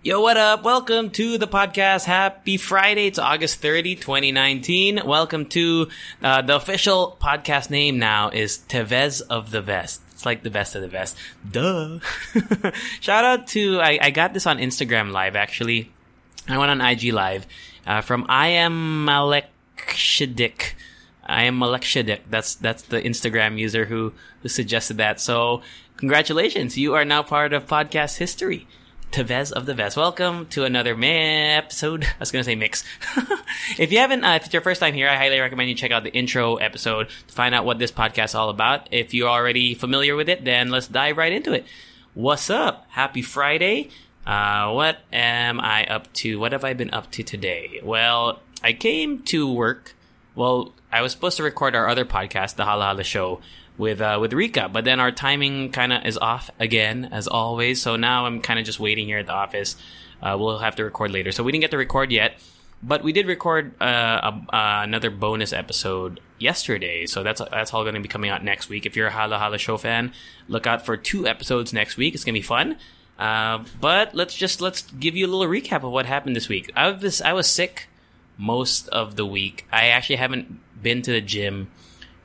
Yo, what up? Welcome to the podcast. Happy Friday. It's August 30, 2019. Welcome to uh, the official podcast name now is Tevez of the Vest. It's like the best of the best. Duh. Shout out to, I, I got this on Instagram Live actually. I went on IG Live uh, from I am Malek Shidik. I am Malek Shidik. That's that's the Instagram user who who suggested that. So congratulations, you are now part of podcast history. Tevez of the Vest. Welcome to another mi- episode. I was going to say mix. if you haven't, uh, if it's your first time here, I highly recommend you check out the intro episode to find out what this podcast is all about. If you're already familiar with it, then let's dive right into it. What's up? Happy Friday. Uh, what am I up to? What have I been up to today? Well, I came to work. Well, I was supposed to record our other podcast, the Hala Hala Show, with uh, with Rika, but then our timing kind of is off again, as always. So now I'm kind of just waiting here at the office. Uh, we'll have to record later. So we didn't get to record yet, but we did record uh, a, uh, another bonus episode yesterday. So that's that's all going to be coming out next week. If you're a Hala Hala Show fan, look out for two episodes next week. It's going to be fun. Uh, but let's just let's give you a little recap of what happened this week. I was I was sick most of the week. I actually haven't been to the gym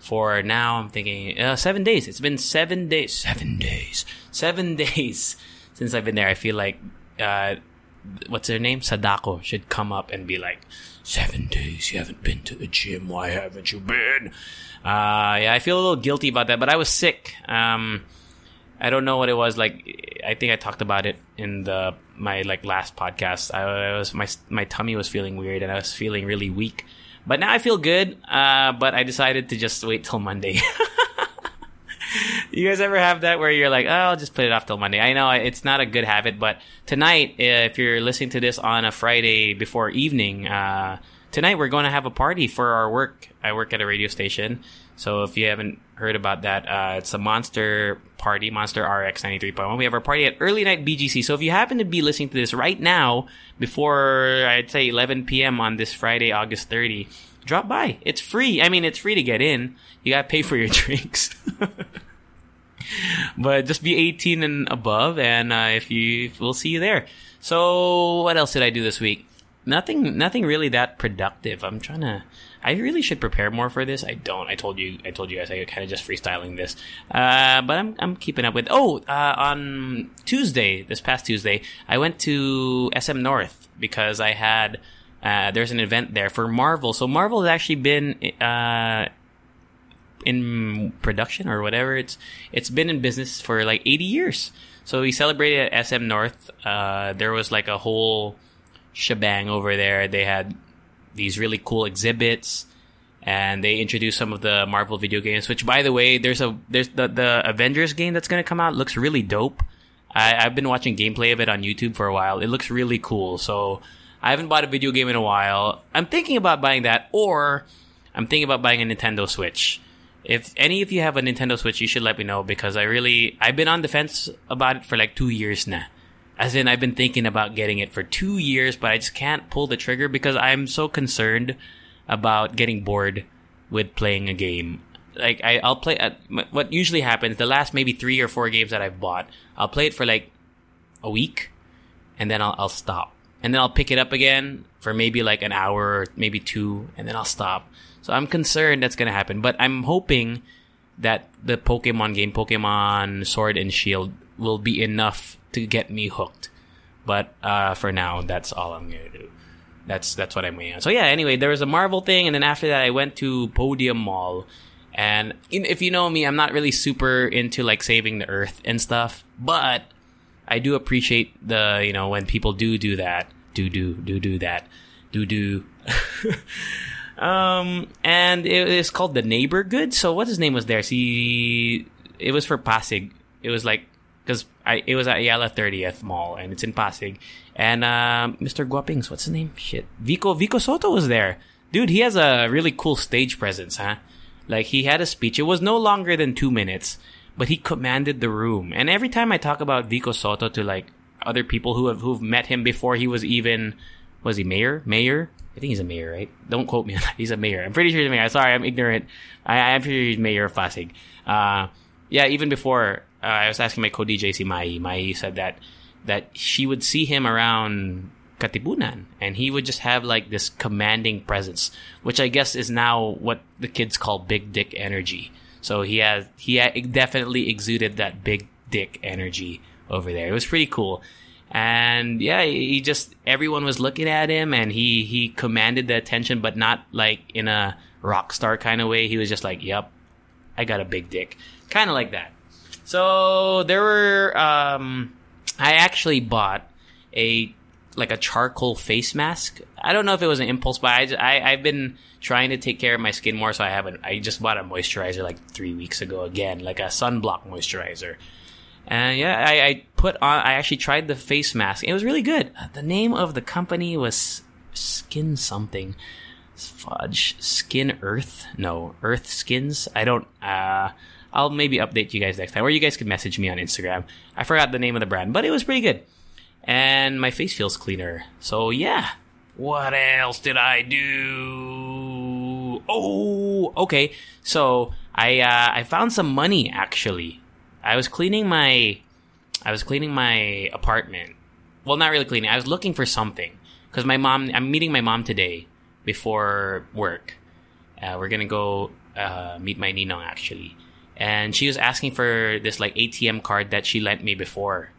for now. I'm thinking uh, seven days. It's been seven days. Seven days. Seven days since I've been there. I feel like uh, what's her name? Sadako should come up and be like, seven days you haven't been to the gym. Why haven't you been? Uh, yeah, I feel a little guilty about that, but I was sick. Um, I don't know what it was like. I think I talked about it in the my like last podcast. I, I was my my tummy was feeling weird and I was feeling really weak. But now I feel good. Uh, but I decided to just wait till Monday. you guys ever have that where you're like, oh, I'll just put it off till Monday? I know it's not a good habit, but tonight, if you're listening to this on a Friday before evening, uh, tonight we're going to have a party for our work. I work at a radio station. So if you haven't heard about that, uh, it's a monster party, Monster RX 93.1. We have our party at early night BGC. So if you happen to be listening to this right now, before I'd say 11 p.m. on this Friday, August 30, drop by. It's free. I mean, it's free to get in. You gotta pay for your drinks. but just be 18 and above, and uh, if you, we'll see you there. So what else did I do this week? Nothing, nothing really that productive. I'm trying to. I really should prepare more for this. I don't. I told you. I told you guys. I kind of just freestyling this. Uh, but I'm I'm keeping up with. Oh, uh, on Tuesday, this past Tuesday, I went to SM North because I had. Uh, there's an event there for Marvel. So Marvel has actually been uh, in production or whatever. It's it's been in business for like 80 years. So we celebrated at SM North. Uh, there was like a whole shebang over there. They had these really cool exhibits and they introduced some of the Marvel video games. Which, by the way, there's a there's the the Avengers game that's gonna come out. Looks really dope. I, I've been watching gameplay of it on YouTube for a while. It looks really cool. So I haven't bought a video game in a while. I'm thinking about buying that, or I'm thinking about buying a Nintendo Switch. If any of you have a Nintendo Switch, you should let me know because I really I've been on the fence about it for like two years now. As in, I've been thinking about getting it for two years, but I just can't pull the trigger because I'm so concerned about getting bored with playing a game. Like I, I'll play. Uh, what usually happens, the last maybe three or four games that I've bought, I'll play it for like a week, and then I'll, I'll stop, and then I'll pick it up again for maybe like an hour, or maybe two, and then I'll stop. So I'm concerned that's gonna happen, but I'm hoping that the Pokemon game, Pokemon Sword and Shield, will be enough to get me hooked. But uh, for now, that's all I'm gonna do. That's that's what I'm waiting on. So yeah. Anyway, there was a Marvel thing, and then after that, I went to Podium Mall. And if you know me, I'm not really super into like saving the earth and stuff, but I do appreciate the you know when people do do that, do do do do that, do do. um, and it is called the Neighbor Good. So what his name was there? See, it was for Pasig. It was like I, it was at Ayala 30th Mall, and it's in Pasig. And uh, Mr. Guapings, what's his name? Shit, Vico Vico Sotto was there. Dude, he has a really cool stage presence, huh? Like he had a speech. It was no longer than two minutes, but he commanded the room. And every time I talk about Vico Sotto to like other people who have who've met him before he was even was he mayor? Mayor? I think he's a mayor, right? Don't quote me on that. He's a mayor. I'm pretty sure he's a mayor. Sorry, I'm ignorant. I, I'm pretty sure he's mayor of Pasig. Uh, yeah, even before uh, I was asking my co-DJ si Mai. Mai said that that she would see him around Katipunan, and he would just have like this commanding presence, which I guess is now what the kids call big dick energy. So he has he definitely exuded that big dick energy over there. It was pretty cool. And yeah, he just everyone was looking at him and he he commanded the attention but not like in a rock star kind of way. He was just like, "Yep, I got a big dick." Kind of like that. So there were um I actually bought a like a charcoal face mask. I don't know if it was an impulse buy. I, I have been trying to take care of my skin more, so I haven't. I just bought a moisturizer like three weeks ago again, like a sunblock moisturizer. And yeah, I, I put on. I actually tried the face mask. It was really good. The name of the company was Skin something. Fudge. Skin Earth? No, Earth Skins. I don't. Uh, I'll maybe update you guys next time, or you guys can message me on Instagram. I forgot the name of the brand, but it was pretty good and my face feels cleaner. So yeah. What else did I do? Oh, okay. So I uh, I found some money actually. I was cleaning my I was cleaning my apartment. Well, not really cleaning. I was looking for something because my mom. I'm meeting my mom today before work. Uh, we're gonna go uh, meet my ninong actually, and she was asking for this like ATM card that she lent me before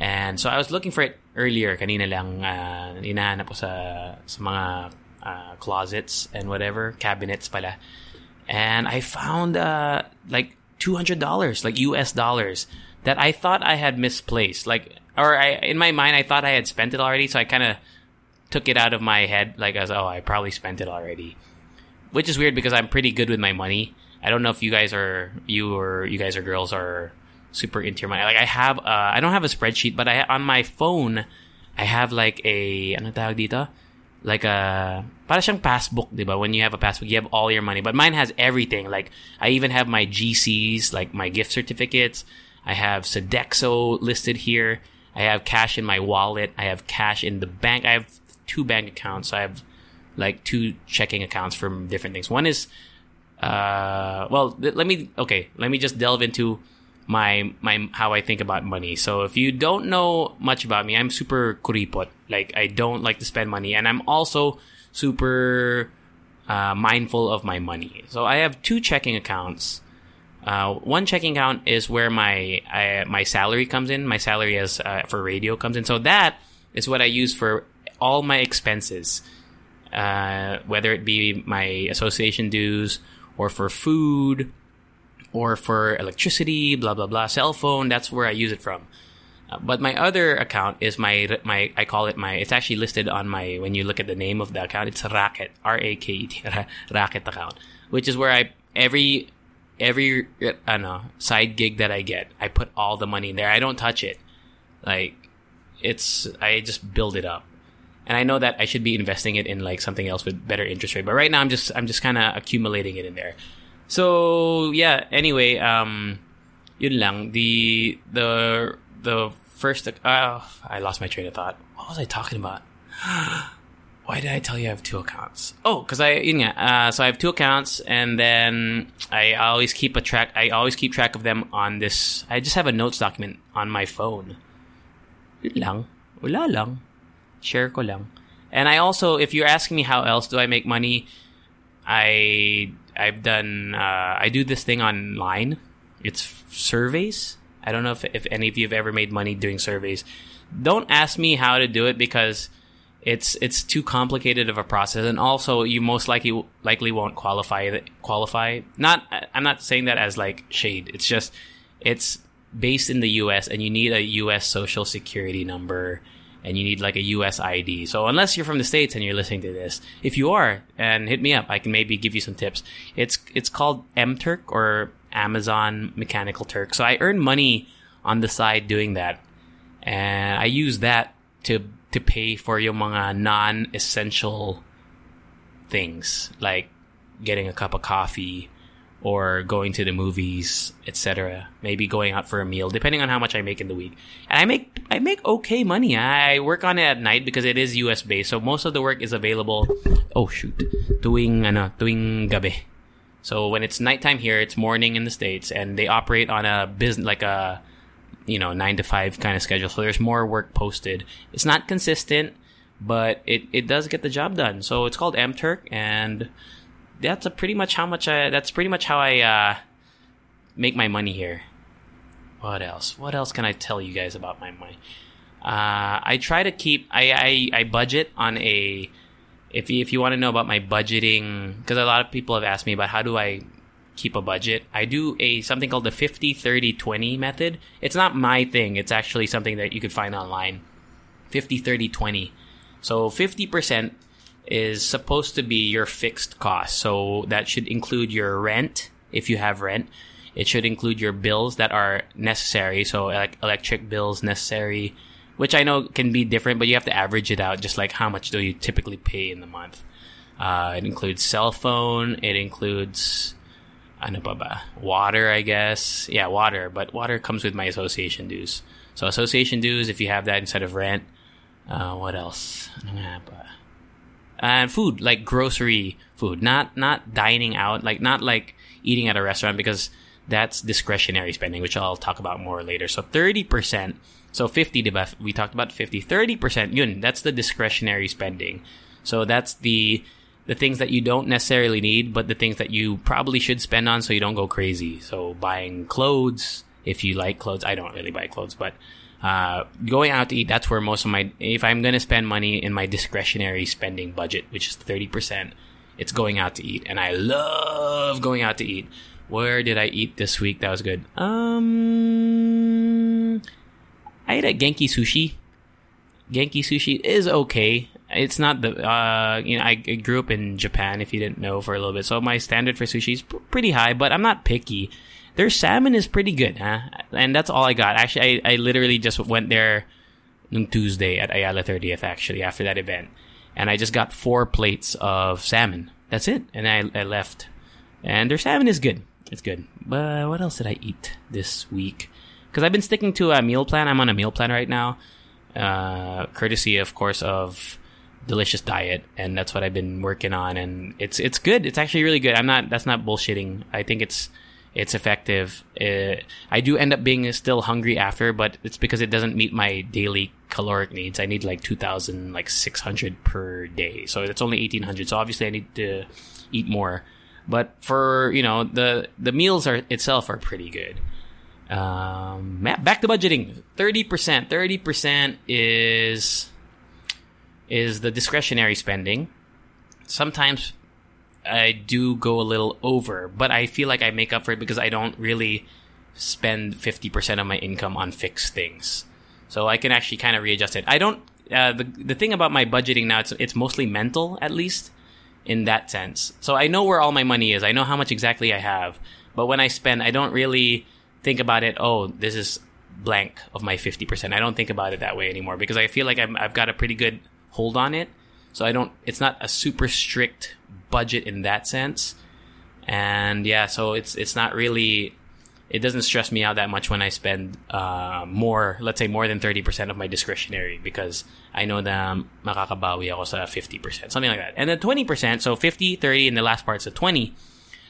and so I was looking for it earlier. Kanina lang uh, inahanap ko sa, sa mga uh, closets and whatever, cabinets pala. And I found uh, like $200, like US dollars, that I thought I had misplaced. Like, or I, in my mind, I thought I had spent it already. So I kind of took it out of my head, like, as, oh, I probably spent it already. Which is weird because I'm pretty good with my money. I don't know if you guys are, you or you guys or girls are super into your money. Like I have, uh, I don't have a spreadsheet, but I on my phone, I have like a ano tawag dito? Like a para siyang passbook, diba? When you have a passbook, you have all your money. But mine has everything. Like I even have my GCs, like my gift certificates. I have Sodexo listed here. I have cash in my wallet. I have cash in the bank. I have two bank accounts. I have like two checking accounts for different things. One is, uh, well, th- let me okay. Let me just delve into my my how I think about money. So if you don't know much about me, I'm super kuripot. Like I don't like to spend money, and I'm also super uh, mindful of my money. So I have two checking accounts. Uh, one checking account is where my I, my salary comes in. My salary as uh, for radio comes in. So that is what I use for all my expenses, uh, whether it be my association dues or for food or for electricity, blah blah blah, cell phone. That's where I use it from. Uh, but my other account is my my I call it my. It's actually listed on my when you look at the name of the account. It's Racket R A K E T Racket account, which is where I every every I don't know side gig that I get, I put all the money in there. I don't touch it. Like it's I just build it up. And I know that I should be investing it in like something else with better interest rate. But right now I'm just I'm just kind of accumulating it in there. So yeah. Anyway, um, yun lang. The the the first. Uh, I lost my train of thought. What was I talking about? Why did I tell you I have two accounts? Oh, because I nga, uh, so I have two accounts, and then I always keep a track. I always keep track of them on this. I just have a notes document on my phone. Yun lang. Wala lang. Share ko lang. And I also, if you're asking me how else do I make money, I I've done uh, I do this thing online. It's surveys. I don't know if if any of you have ever made money doing surveys. Don't ask me how to do it because it's it's too complicated of a process, and also you most likely likely won't qualify qualify. Not I'm not saying that as like shade. It's just it's based in the U.S. and you need a U.S. social security number and you need like a US ID. So unless you're from the States and you're listening to this, if you are, and hit me up, I can maybe give you some tips. It's, it's called MTurk or Amazon Mechanical Turk. So I earn money on the side doing that. And I use that to to pay for yung mga non-essential things like getting a cup of coffee or going to the movies, etc. Maybe going out for a meal, depending on how much I make in the week. And I make I make okay money. I work on it at night because it is US based, so most of the work is available. Oh shoot, doing ano, doing gabi. So when it's nighttime here, it's morning in the states, and they operate on a business like a you know nine to five kind of schedule. So there's more work posted. It's not consistent, but it it does get the job done. So it's called MTurk, and that's a pretty much how much I. That's pretty much how I uh, make my money here. What else? What else can I tell you guys about my money? Uh, I try to keep. I, I I budget on a. If if you want to know about my budgeting, because a lot of people have asked me about how do I keep a budget, I do a something called the 50 30 20 method. It's not my thing. It's actually something that you could find online. 50 30 20. So 50% is supposed to be your fixed cost. So that should include your rent if you have rent. It should include your bills that are necessary. So like electric bills necessary, which I know can be different, but you have to average it out. Just like how much do you typically pay in the month? Uh, it includes cell phone. It includes ano pa ba? Water, I guess. Yeah, water. But water comes with my association dues. So association dues, if you have that instead of rent. Uh, what else? And food like grocery food not not dining out like not like eating at a restaurant because that's discretionary spending which i'll talk about more later so 30% so 50 diba? we talked about 50 30% yun that's the discretionary spending so that's the the things that you don't necessarily need but the things that you probably should spend on so you don't go crazy so buying clothes if you like clothes i don't really buy clothes but uh, going out to eat, that's where most of my, if I'm going to spend money in my discretionary spending budget, which is 30%, it's going out to eat. And I love going out to eat. Where did I eat this week? That was good. Um, I ate at Genki Sushi. Genki Sushi is okay. It's not the, uh, you know, I grew up in Japan, if you didn't know, for a little bit. So my standard for sushi is pretty high, but I'm not picky. Their salmon is pretty good, huh? And that's all I got. Actually, I, I literally just went there on Tuesday at Ayala 30th, actually, after that event. And I just got four plates of salmon. That's it. And I, I left. And their salmon is good. It's good. But what else did I eat this week? Because I've been sticking to a meal plan. I'm on a meal plan right now. Uh, courtesy, of course, of delicious diet and that's what I've been working on and it's it's good it's actually really good I'm not that's not bullshitting I think it's it's effective. Uh, I do end up being still hungry after, but it's because it doesn't meet my daily caloric needs. I need like 2,000, like 600 per day. So it's only 1,800. So obviously I need to eat more. But for, you know, the, the meals are itself are pretty good. Um, back to budgeting. 30%. 30% is, is the discretionary spending. Sometimes I do go a little over, but I feel like I make up for it because I don't really spend 50% of my income on fixed things. So I can actually kind of readjust it. I don't, uh, the, the thing about my budgeting now, it's, it's mostly mental, at least in that sense. So I know where all my money is. I know how much exactly I have. But when I spend, I don't really think about it. Oh, this is blank of my 50%. I don't think about it that way anymore because I feel like i have got a pretty good hold on it. So I don't, it's not a super strict budget in that sense. And yeah, so it's, it's not really, it doesn't stress me out that much when I spend, uh, more, let's say more than 30% of my discretionary because I know that makakabawi ako sa 50%, something like that. And then 20%, so 50, 30, and the last part's a 20.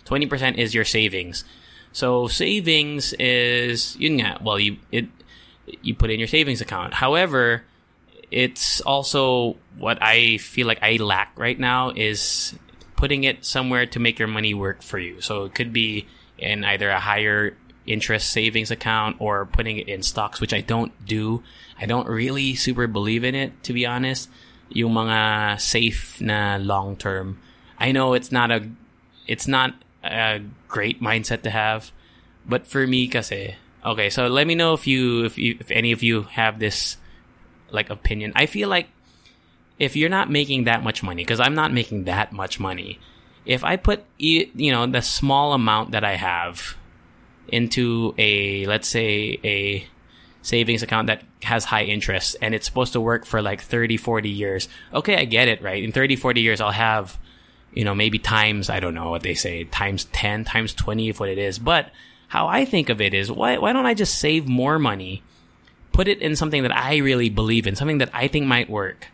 20% is your savings. So savings is, yun nga, well, you, it, you put in your savings account. However, it's also what I feel like I lack right now is putting it somewhere to make your money work for you. So it could be in either a higher interest savings account or putting it in stocks, which I don't do. I don't really super believe in it, to be honest. Yung mga safe na long term. I know it's not a, it's not a great mindset to have, but for me, kasi, okay, so let me know if you, if you, if any of you have this like opinion. I feel like if you're not making that much money, because I'm not making that much money, if I put you know the small amount that I have into a let's say a savings account that has high interest and it's supposed to work for like 30, 40 years. Okay, I get it, right? In 30, 40 years, I'll have, you know, maybe times, I don't know what they say, times 10, times 20 if what it is. But how I think of it is, why, why don't I just save more money, put it in something that I really believe in, something that I think might work,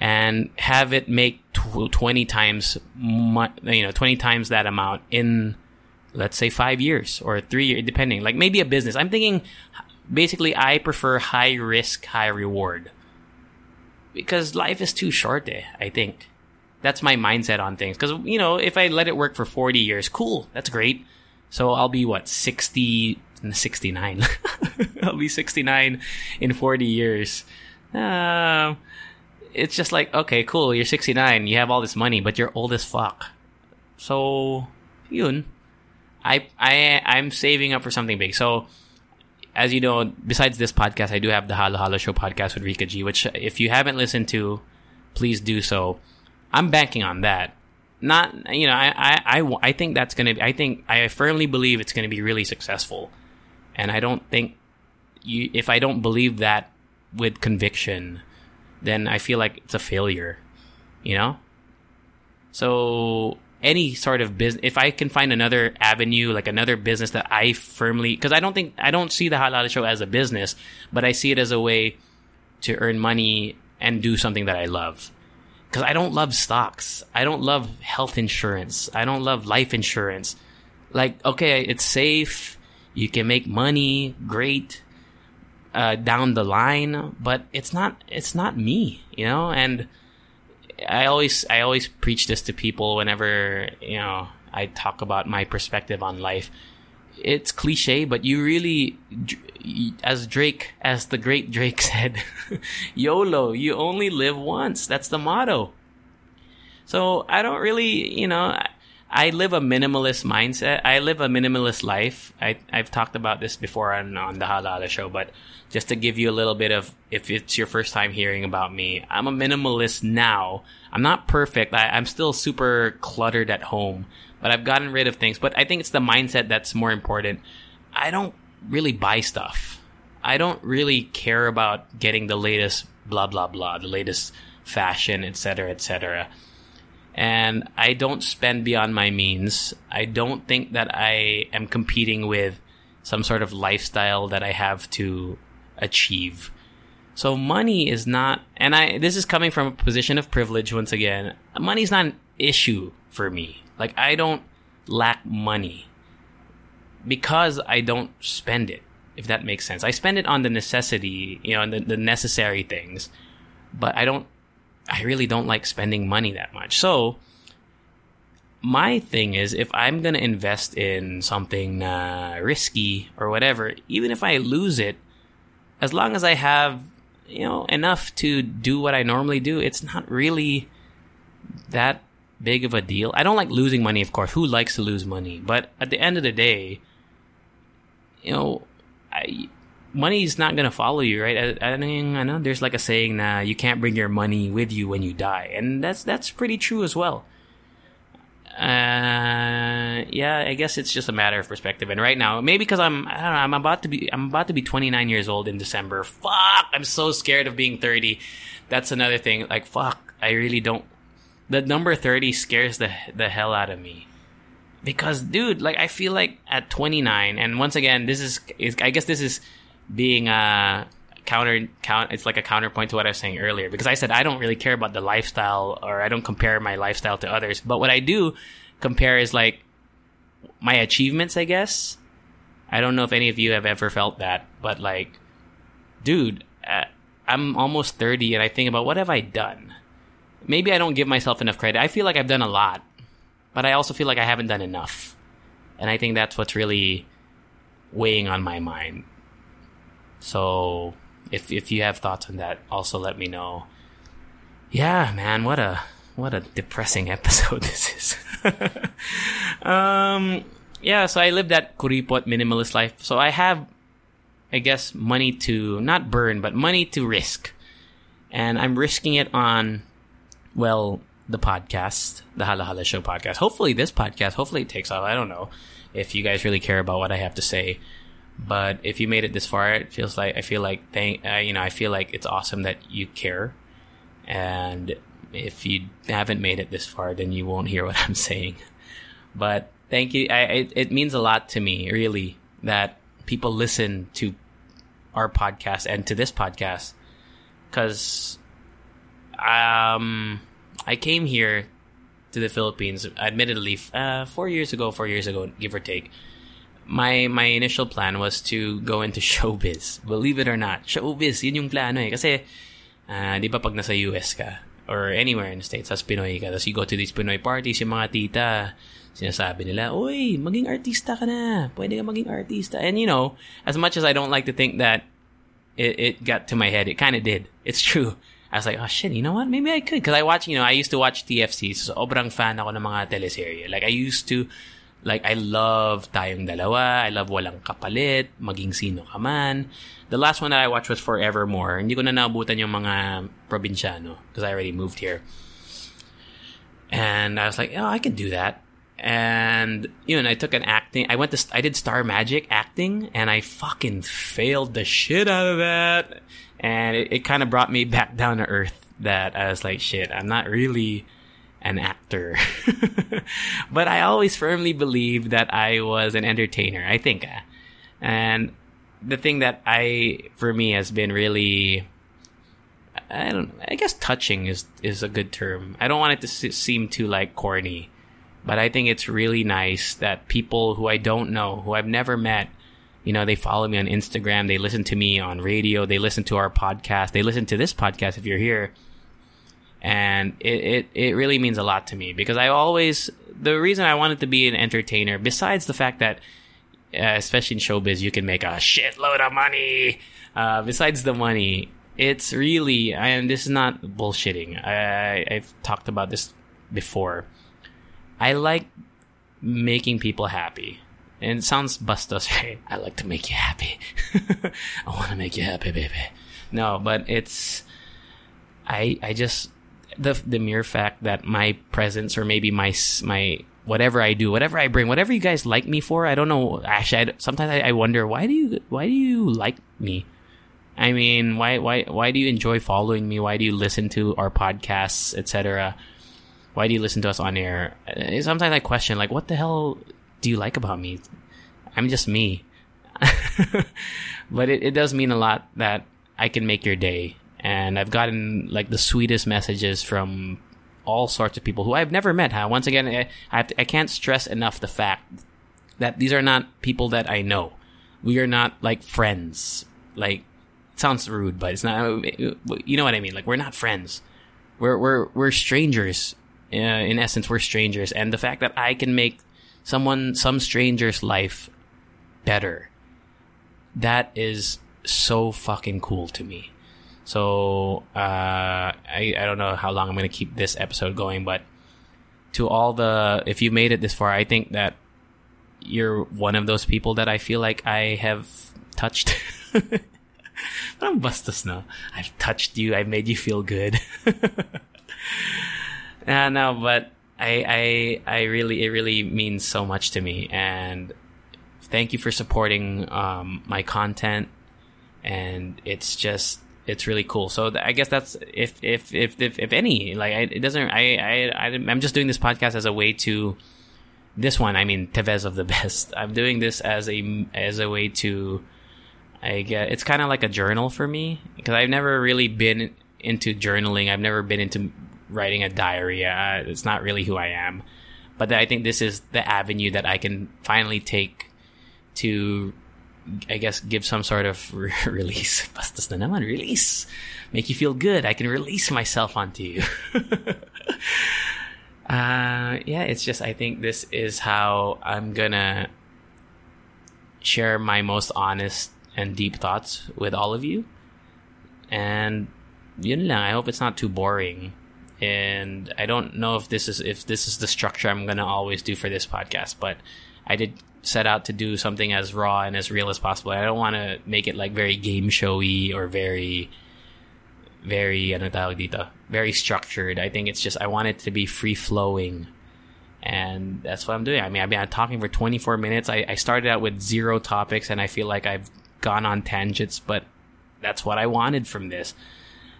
and have it make tw- 20 times, you know, 20 times that amount in, let's say five years or three years, depending. Like maybe a business. I'm thinking basically I prefer high risk, high reward. Because life is too short, eh, I think. That's my mindset on things. Because, you know, if I let it work for 40 years, cool, that's great. So I'll be what, 60, 69. I'll be 69 in 40 years. Uh, it's just like, okay, cool, you're 69, you have all this money, but you're old as fuck. So, yun. I, I, I'm saving up for something big. So, as you know, besides this podcast, I do have the Halo Halo Show podcast with Rika G, which if you haven't listened to, please do so. I'm banking on that. Not, you know, I, I, I, I think that's to be, I think, I firmly believe it's to be really successful. And I don't think you, if I don't believe that with conviction, then I feel like it's a failure, you know? So any sort of business, if I can find another avenue, like another business that I firmly, because I don't think, I don't see the Halal Show as a business, but I see it as a way to earn money and do something that I love. Because I don't love stocks. I don't love health insurance. I don't love life insurance. Like, okay, it's safe. You can make money. Great. Uh, down the line, but it's not, it's not me, you know, and, I always I always preach this to people whenever you know I talk about my perspective on life. It's cliche, but you really, as Drake, as the great Drake said, YOLO, you only live once. That's the motto. So I don't really, you know, I live a minimalist mindset. I live a minimalist life. I, I've talked about this before on, on the Halala show, but just to give you a little bit of, if it's your first time hearing about me, I'm a minimalist now. I'm not perfect. I, I'm still super cluttered at home, but I've gotten rid of things. But I think it's the mindset that's more important. I don't really buy stuff. I don't really care about getting the latest blah, blah, blah, the latest fashion, etc., etc and I don't spend beyond my means. I don't think that I am competing with some sort of lifestyle that I have to achieve. So money is not, and I, this is coming from a position of privilege once again. Money is not an issue for me. Like I don't lack money because I don't spend it, if that makes sense. I spend it on the necessity, you know, the, the necessary things, but I don't I really don't like spending money that much. So my thing is if I'm going to invest in something uh, risky or whatever, even if I lose it, as long as I have, you know, enough to do what I normally do, it's not really that big of a deal. I don't like losing money, of course. Who likes to lose money? But at the end of the day, you know, I money is not gonna follow you, right? I, I, mean, I know there's like a saying that you can't bring your money with you when you die, and that's that's pretty true as well. Uh, yeah, I guess it's just a matter of perspective. And right now, maybe because I'm, I don't know, I'm about to be, I'm about to be 29 years old in December. Fuck, I'm so scared of being 30. That's another thing. Like, fuck, I really don't. The number 30 scares the the hell out of me because dude like i feel like at 29 and once again this is, is i guess this is being a counter count it's like a counterpoint to what I was saying earlier. Because I said I don't really care about the lifestyle or I don't compare my lifestyle to others. But what I do compare is like my achievements I guess. I don't know if any of you have ever felt that but like dude uh, I'm almost 30 and I think about what have I done? Maybe I don't give myself enough credit. I feel like I've done a lot but I also feel like I haven't done enough. And I think that's what's really weighing on my mind so if if you have thoughts on that, also let me know. Yeah, man, what a what a depressing episode this is. um, yeah, so I live that kuripot minimalist life. So I have, I guess, money to not burn, but money to risk, and I'm risking it on, well, the podcast, the Hala Hala Show podcast. Hopefully, this podcast, hopefully it takes off. I don't know if you guys really care about what I have to say. But if you made it this far, it feels like I feel like thank uh, you know I feel like it's awesome that you care, and if you haven't made it this far, then you won't hear what I'm saying. But thank you. I, it, it means a lot to me, really, that people listen to our podcast and to this podcast because um, I came here to the Philippines, admittedly, uh, four years ago, four years ago, give or take. My my initial plan was to go into showbiz. Believe it or not, showbiz, yun yung plano eh. Kasi, uh, di ba pag nasa US ka, or anywhere in the States, as Pinoy ka, tapos you go to these Pinoy parties, yung mga tita, sinasabi nila, Uy, maging artista ka na. Pwede ka maging artista. And you know, as much as I don't like to think that it, it got to my head, it kind of did. It's true. I was like, oh shit, you know what? Maybe I could. Because I watch, you know, I used to watch TFC. So sobrang fan ako ng mga teleserye. Like, I used to, like, I love Tayong Dalawa. I love Walang Kapalit. Maging Sino Ka Man. The last one that I watched was Forevermore. Hindi ko na naabutan yung mga probinsyano. Because I already moved here. And I was like, oh, I can do that. And, you know, I took an acting, I went to, I did Star Magic acting, and I fucking failed the shit out of that and it, it kind of brought me back down to earth that I was like, shit, I'm not really an actor. but I always firmly believed that I was an entertainer, I think. And the thing that I, for me, has been really, I don't, I guess touching is, is a good term. I don't want it to seem too like corny, but I think it's really nice that people who I don't know, who I've never met, you know, they follow me on Instagram. They listen to me on radio. They listen to our podcast. They listen to this podcast if you're here. And it, it, it really means a lot to me because I always, the reason I wanted to be an entertainer, besides the fact that, uh, especially in showbiz, you can make a shitload of money. Uh, besides the money, it's really, and this is not bullshitting. I, I've talked about this before. I like making people happy. And it sounds bustos, right? I like to make you happy. I want to make you happy, baby. No, but it's I I just the the mere fact that my presence or maybe my my whatever I do, whatever I bring, whatever you guys like me for, I don't know. Actually, I, sometimes I, I wonder why do you why do you like me? I mean, why why why do you enjoy following me? Why do you listen to our podcasts, etc.? Why do you listen to us on air? Uh, sometimes I question, like, what the hell do you like about me? I'm just me. but it, it does mean a lot that I can make your day. And I've gotten like the sweetest messages from all sorts of people who I've never met. Huh? Once again, I, I, to, I can't stress enough the fact that these are not people that I know. We are not like friends. Like, sounds rude, but it's not. You know what I mean? Like, we're not friends. We're we're we're strangers. Uh, in essence, we're strangers, and the fact that I can make someone, some stranger's life better. That is so fucking cool to me. So uh, I I don't know how long I'm gonna keep this episode going, but to all the if you made it this far, I think that you're one of those people that I feel like I have touched. but I'm bustos now. I've touched you. I've made you feel good. uh, no, but I, I, I really, it really means so much to me. And thank you for supporting um, my content. And it's just, it's really cool. So th- I guess that's if, if, if, if, if any, like, I, it doesn't, I, I, I'm just doing this podcast as a way to, this one, I mean, Tevez of the best. I'm doing this as a, as a way to, I get, it's kind of like a journal for me because I've never really been into journaling. I've never been into writing a diary. Uh, it's not really who I am. But I think this is the avenue that I can finally take to, I guess, give some sort of re- release. Bastos na naman, release. Make you feel good. I can release myself onto you. uh, yeah, it's just, I think this is how I'm gonna share my most honest and deep thoughts with all of you. And yun lang, I hope it's not too boring and I don't know if this is if this is the structure I'm gonna always do for this podcast, but I did set out to do something as raw and as real as possible. I don't want to make it like very game showy or very very very structured. I think it's just I want it to be free flowing and that's what I'm doing. I mean, I've been talking for 24 minutes. I, I started out with zero topics, and I feel like I've gone on tangents, but that's what I wanted from this.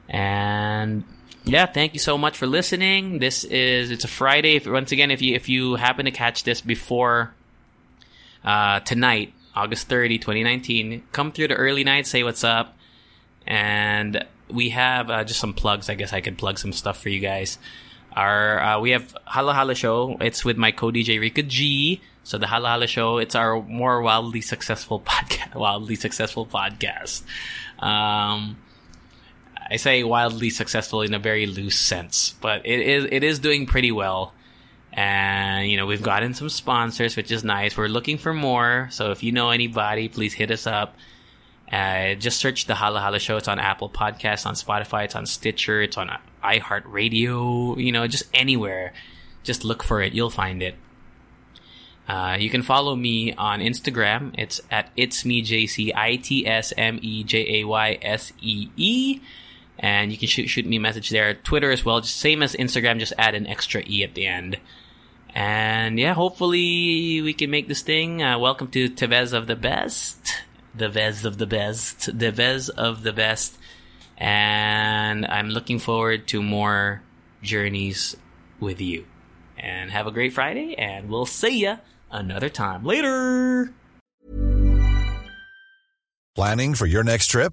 And yeah, thank you so much for listening. This is it's a Friday. If, once again, if you if you happen to catch this before uh, tonight, August 30, 2019, come through the early night, say what's up, and we have uh, just some plugs. I guess I could plug some stuff for you guys. Our uh, we have Hala Hala Show. It's with my co-DJ Rika G. So the Hala Hala Show. It's our more wildly successful podcast. Wildly successful podcast. Um, I say wildly successful in a very loose sense, but it is it is doing pretty well. And you know we've gotten some sponsors, which is nice. We're looking for more. So if you know anybody, please hit us up. Uh, just search the Hala Hala Show. It's on Apple Podcasts, on Spotify, it's on Stitcher, it's on iHeartRadio. You know, just anywhere. Just look for it. You'll find it. Uh, you can follow me on Instagram. It's at it's me I T S M E J A Y S E E, and you can shoot shoot me a message there. Twitter as well, just same as Instagram. Just add an extra e at the end. And yeah, hopefully we can make this thing. Uh, welcome to Tevez of the Best, the Vez of the Best, the Vez of the Best, and I'm looking forward to more journeys with you. And have a great Friday, and we'll see ya another time. Later. Planning for your next trip?